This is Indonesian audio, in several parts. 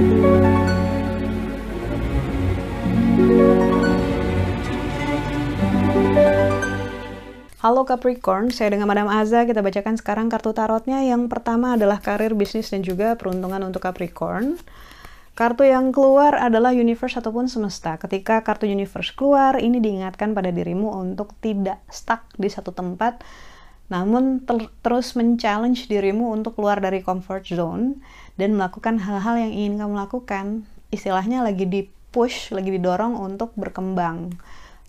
Halo Capricorn, saya dengan Madam Aza. Kita bacakan sekarang kartu tarotnya. Yang pertama adalah karir, bisnis, dan juga peruntungan untuk Capricorn. Kartu yang keluar adalah universe ataupun semesta. Ketika kartu universe keluar, ini diingatkan pada dirimu untuk tidak stuck di satu tempat, namun ter terus men-challenge dirimu untuk keluar dari comfort zone dan melakukan hal-hal yang ingin kamu lakukan. Istilahnya lagi di push, lagi didorong untuk berkembang,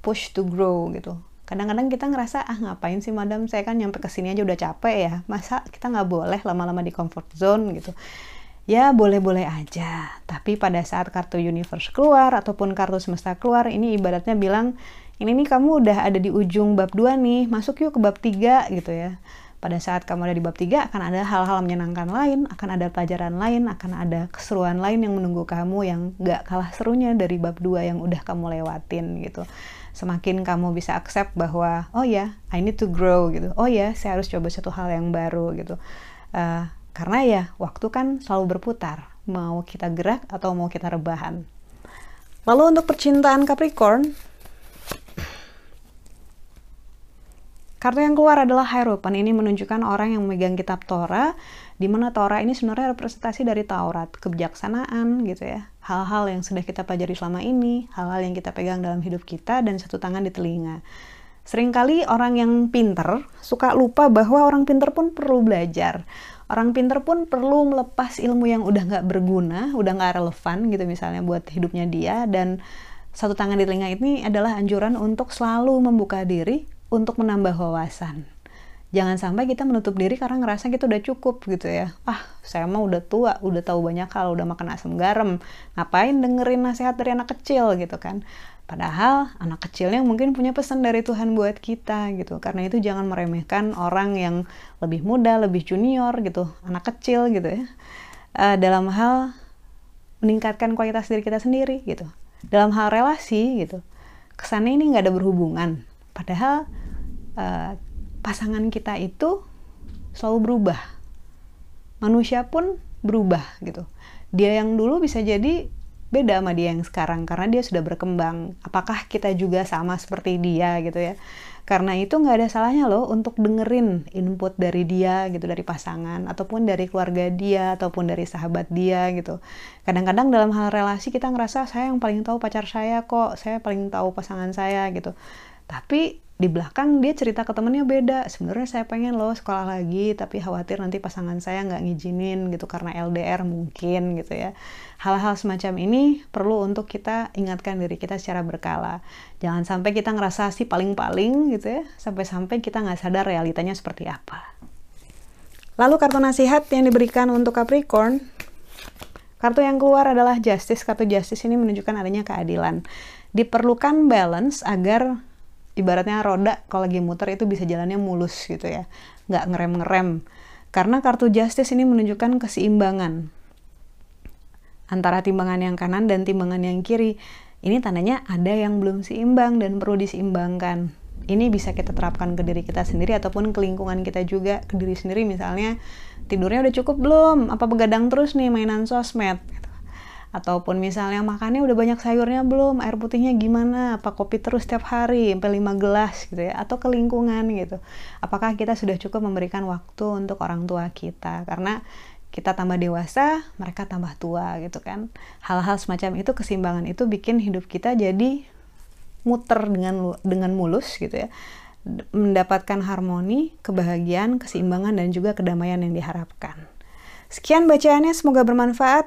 push to grow gitu. Kadang-kadang kita ngerasa ah ngapain sih madam? Saya kan nyampe ke sini aja udah capek ya. Masa kita nggak boleh lama-lama di comfort zone? gitu ya boleh-boleh aja. Tapi pada saat kartu universe keluar ataupun kartu semesta keluar ini ibaratnya bilang ini nih kamu udah ada di ujung bab 2 nih masuk yuk ke bab 3 gitu ya. Pada saat kamu ada di bab 3 akan ada hal-hal menyenangkan lain akan ada pelajaran lain akan ada keseruan lain yang menunggu kamu yang gak kalah serunya dari bab 2 yang udah kamu lewatin gitu. Semakin kamu bisa accept bahwa oh ya I need to grow gitu. Oh ya saya harus coba satu hal yang baru gitu. Uh, karena ya waktu kan selalu berputar mau kita gerak atau mau kita rebahan lalu untuk percintaan Capricorn Kartu yang keluar adalah Hierophant. Ini menunjukkan orang yang memegang kitab Torah, di mana Torah ini sebenarnya representasi dari Taurat, kebijaksanaan gitu ya. Hal-hal yang sudah kita pelajari selama ini, hal-hal yang kita pegang dalam hidup kita, dan satu tangan di telinga. Seringkali orang yang pinter suka lupa bahwa orang pinter pun perlu belajar. Orang pinter pun perlu melepas ilmu yang udah nggak berguna, udah nggak relevan gitu misalnya buat hidupnya dia, dan satu tangan di telinga ini adalah anjuran untuk selalu membuka diri untuk menambah wawasan. Jangan sampai kita menutup diri karena ngerasa kita udah cukup gitu ya. Ah, saya mah udah tua, udah tahu banyak hal, udah makan asam garam. Ngapain dengerin nasihat dari anak kecil gitu kan. Padahal anak kecilnya mungkin punya pesan dari Tuhan buat kita gitu. Karena itu jangan meremehkan orang yang lebih muda, lebih junior gitu, anak kecil gitu ya. Uh, dalam hal meningkatkan kualitas diri kita sendiri gitu. Dalam hal relasi gitu. Kesannya ini nggak ada berhubungan Padahal uh, pasangan kita itu selalu berubah. Manusia pun berubah gitu. Dia yang dulu bisa jadi beda sama dia yang sekarang karena dia sudah berkembang. Apakah kita juga sama seperti dia gitu ya? Karena itu nggak ada salahnya loh untuk dengerin input dari dia gitu dari pasangan ataupun dari keluarga dia ataupun dari sahabat dia gitu. Kadang-kadang dalam hal relasi kita ngerasa saya yang paling tahu pacar saya kok, saya paling tahu pasangan saya gitu tapi di belakang dia cerita ke temennya beda. Sebenarnya saya pengen loh sekolah lagi tapi khawatir nanti pasangan saya nggak ngizinin gitu karena LDR mungkin gitu ya. Hal-hal semacam ini perlu untuk kita ingatkan diri kita secara berkala. Jangan sampai kita ngerasa si paling-paling gitu ya sampai-sampai kita nggak sadar realitanya seperti apa. Lalu kartu nasihat yang diberikan untuk Capricorn. Kartu yang keluar adalah Justice. Kartu Justice ini menunjukkan adanya keadilan. Diperlukan balance agar ibaratnya roda kalau lagi muter itu bisa jalannya mulus gitu ya. Nggak ngerem-ngerem. Karena kartu justice ini menunjukkan keseimbangan antara timbangan yang kanan dan timbangan yang kiri. Ini tandanya ada yang belum seimbang dan perlu diseimbangkan. Ini bisa kita terapkan ke diri kita sendiri ataupun ke lingkungan kita juga ke diri sendiri. Misalnya tidurnya udah cukup belum? Apa begadang terus nih mainan sosmed ataupun misalnya makannya udah banyak sayurnya belum air putihnya gimana apa kopi terus setiap hari sampai 5 gelas gitu ya atau ke lingkungan gitu apakah kita sudah cukup memberikan waktu untuk orang tua kita karena kita tambah dewasa mereka tambah tua gitu kan hal-hal semacam itu keseimbangan itu bikin hidup kita jadi muter dengan dengan mulus gitu ya mendapatkan harmoni, kebahagiaan, keseimbangan dan juga kedamaian yang diharapkan. Sekian bacaannya, semoga bermanfaat.